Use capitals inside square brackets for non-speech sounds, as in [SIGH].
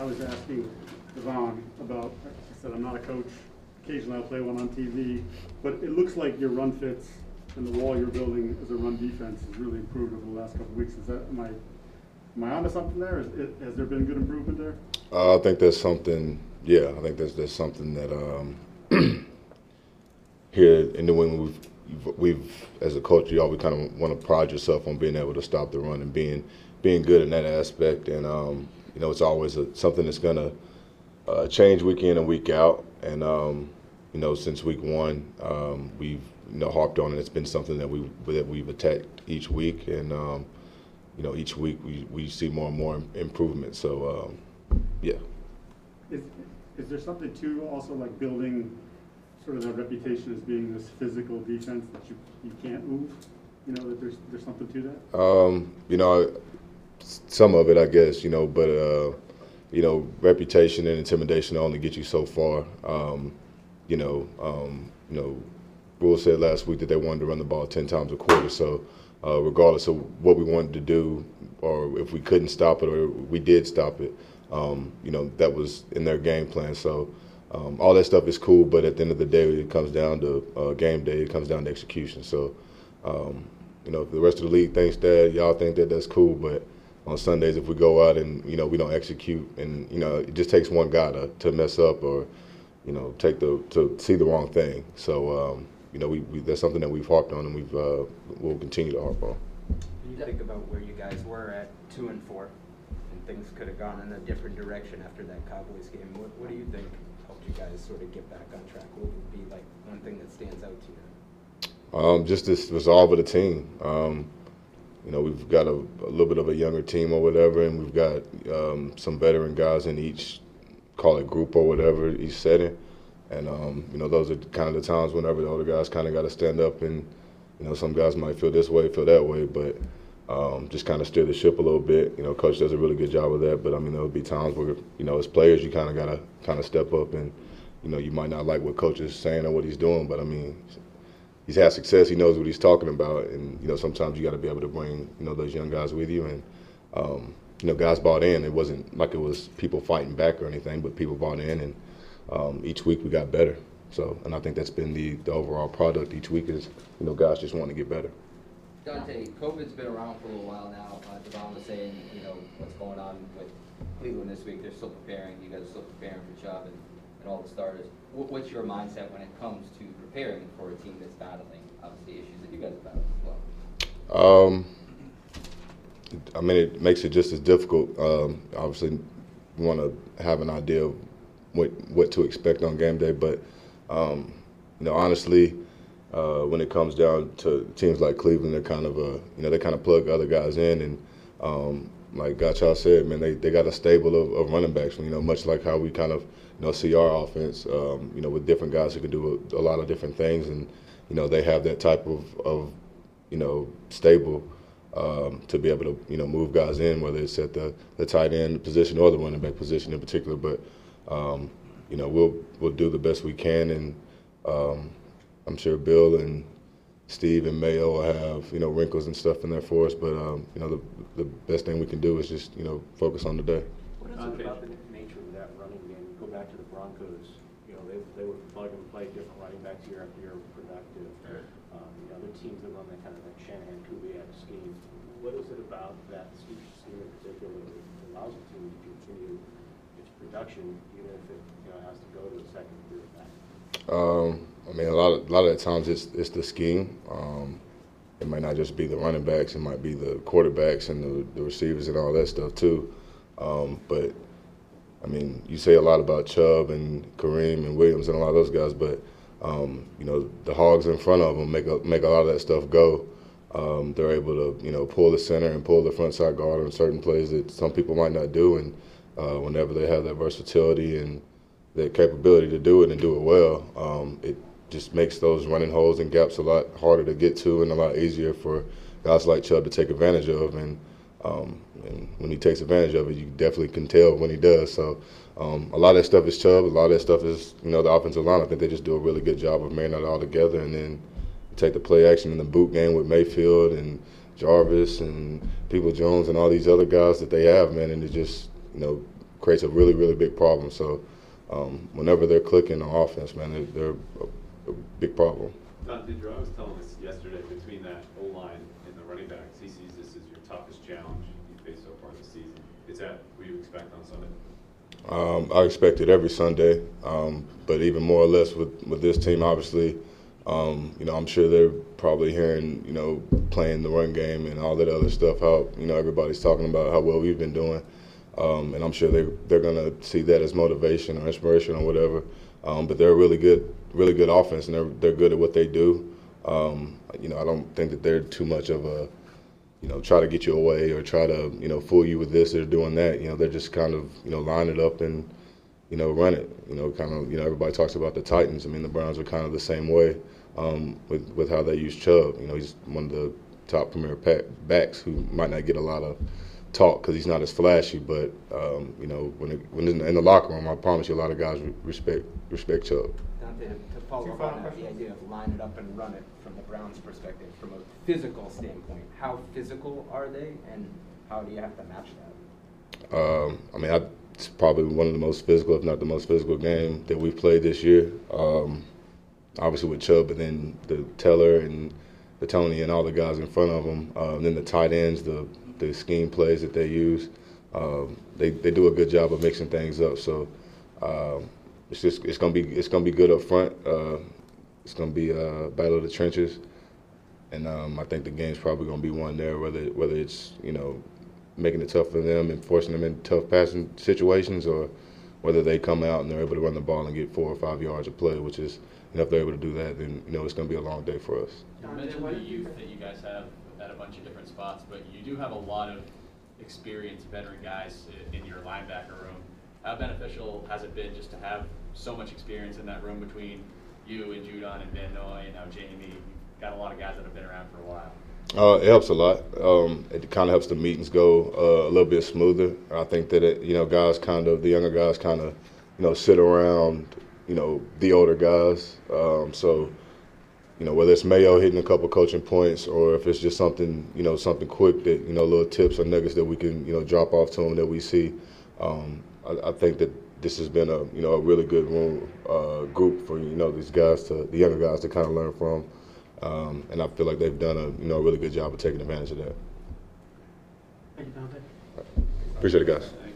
I was asking Devon about, I said, I'm not a coach, occasionally I'll play one on TV, but it looks like your run fits and the wall you're building as a run defense has really improved over the last couple weeks. Is that, am I, am I onto something there? It- has there been good improvement there? Uh, I think there's something. Yeah, I think there's there's something that um, [CLEARS THROAT] here in New England we've we've as a culture you always kind of want to pride yourself on being able to stop the run and being being good in that aspect. And um, you know it's always a, something that's gonna uh, change week in and week out. And um, you know since week one um, we've you know harped on it. It's been something that we that we've attacked each week and. Um, you know, each week we, we see more and more improvement. So, um, yeah. Is, is there something to also like building sort of that reputation as being this physical defense that you, you can't move? You know, that there's, there's something to that? Um, you know, some of it, I guess, you know, but, uh, you know, reputation and intimidation only get you so far. Um, you know, um, you know, Rhule said last week that they wanted to run the ball 10 times a quarter. So, uh, regardless of what we wanted to do, or if we couldn't stop it, or we did stop it, um, you know, that was in their game plan. So um, all that stuff is cool, but at the end of the day, it comes down to uh, game day. It comes down to execution. So, um, you know, if the rest of the league thinks that, y'all think that that's cool, but on Sundays, if we go out and you know we don't execute, and you know, it just takes one guy to, to mess up or you know take the to see the wrong thing. So um, you know, we, we, that's something that we've harped on and we've uh, we'll continue to harp on. When you think about where you guys were at two and four, and things could have gone in a different direction after that Cowboys game, what, what do you think helped you guys sort of get back on track? What would be like one thing that stands out to you? Um, just this resolve of the team. Um, you know, we've got a, a, little bit of a younger team or whatever, and we've got um, some veteran guys in each, call it group or whatever, each setting. And um, you know, those are kind of the times whenever the older guys kind of got to stand up, and you know, some guys might feel this way, feel that way, but um, just kind of steer the ship a little bit. You know, coach does a really good job of that. But I mean, there will be times where you know, as players, you kind of gotta kind of step up, and you know, you might not like what coach is saying or what he's doing, but I mean, he's had success. He knows what he's talking about, and you know, sometimes you got to be able to bring you know those young guys with you, and um, you know, guys bought in. It wasn't like it was people fighting back or anything, but people bought in and um, each week we got better. So, and I think that's been the, the overall product each week is, you know, guys just want to get better. Dante, COVID's been around for a little while now. Uh, Devon was saying, you know, what's going on with Cleveland this week. They're still preparing. You guys are still preparing for Chubb and, and all the starters. What, what's your mindset when it comes to preparing for a team that's battling, obviously, issues that you guys have battled as well? Um, I mean, it makes it just as difficult. Um, obviously, you want to have an idea of what what to expect on game day. But um, you know, honestly, uh, when it comes down to teams like Cleveland, they're kind of a you know they kind of plug other guys in, and um, like Gottschall said, man, they, they got a stable of, of, running backs. You know, much like how we kind of you know see our offense, um, you know, with different guys who can do a, a, lot of different things, and you know they have that type of, of you know stable. Um, to be able to you know move guys in, whether it's at the, the tight end position or the running back position in particular. But um, you know, we'll we'll do the best we can, and um, I'm sure Bill and Steve and Mayo will have you know wrinkles and stuff in there for us. But um, you know, the the best thing we can do is just you know focus on the day. What is it about the nature of that running game? Go back to the Broncos. You know, they they would plug and play different running backs year after year, productive. Um, you know, the teams that run that kind of that Shanahan Kubiak scheme. What is it about that scheme in particular that allows a team to continue its production even if it you know, has to go to a second or back? Um, I mean, a lot of a lot of the times it's it's the scheme. Um, it might not just be the running backs; it might be the quarterbacks and the, the receivers and all that stuff too. Um, but I mean, you say a lot about Chubb and Kareem and Williams and a lot of those guys, but um, you know the hogs in front of them make a, make a lot of that stuff go. Um, they're able to you know pull the center and pull the front side guard on certain plays that some people might not do, and uh, whenever they have that versatility and that capability to do it and do it well, um, it just makes those running holes and gaps a lot harder to get to and a lot easier for guys like Chubb to take advantage of. And, um, and when he takes advantage of it, you definitely can tell when he does. So um, a lot of that stuff is Chubb. A lot of that stuff is you know the offensive line. I think they just do a really good job of marrying it all together. And then take the play action in the boot game with Mayfield and Jarvis and Peoples-Jones and all these other guys that they have, man. And it just you know, creates a really really big problem. So um, whenever they're clicking on offense, man, they're, they're a, a big problem. Dante Drew, I was telling us yesterday, between that O-line and the running backs, he sees this as your toughest challenge you faced so far this season. Is that what you expect on Sunday? Um, I expect it every Sunday, um, but even more or less with, with this team, obviously, um, you know, I'm sure they're probably hearing, you know, playing the run game and all that other stuff. How you know everybody's talking about how well we've been doing, um, and I'm sure they they're gonna see that as motivation or inspiration or whatever. Um, but they're a really good, really good offense, and they're they're good at what they do. Um, you know, I don't think that they're too much of a you know, try to get you away or try to, you know, fool you with this or doing that. You know, they're just kind of, you know, line it up and, you know, run it. You know, kind of, you know, everybody talks about the Titans. I mean, the Browns are kind of the same way um, with with how they use Chubb. You know, he's one of the top premier pack, backs who might not get a lot of talk because he's not as flashy. But um, you know, when it, when in, in the locker room, I promise you, a lot of guys respect respect Chubb. Dante, to to follow up on that, the idea of line it up and run it from the Browns' perspective, from a physical standpoint, how physical are they, and how do you have to match that? Um, I mean, I, it's probably one of the most physical, if not the most physical game that we've played this year. Um, obviously with Chubb, and then the Teller and Bitonio and all the guys in front of them. Uh, and then the tight ends, the the scheme plays that they use. Um, they they do a good job of mixing things up. So um, it's just it's gonna be it's gonna be good up front. Uh, it's gonna be a battle of the trenches, and um, I think the game's probably gonna be won there. Whether whether it's you know making it tough for them and forcing them into tough passing situations, or whether they come out and they're able to run the ball and get four or five yards of play, which is know if they're able to do that, then you know it's gonna be a long day for us. That you guys have at a bunch of different spots, but you do have a lot of experienced veteran guys in your linebacker room. How beneficial has it been just to have so much experience in that room between you and Judon and Van Noy and now Jamie? You've got a lot of guys that have been around for a while. Uh, it helps a lot. Um, it kind of helps the meetings go uh, a little bit smoother. I think that it, you know guys kind of the younger guys kind of you know sit around you know the older guys. Um, so you know whether it's Mayo hitting a couple coaching points or if it's just something you know something quick that you know little tips or nuggets that we can you know drop off to them that we see. Um, I, I think that this has been a you know a really good room uh, group for you know these guys to the younger guys to kind of learn from. Um, and I feel like they've done a you know a really good job of taking advantage of that. Thank you, Dante. Appreciate it, guys.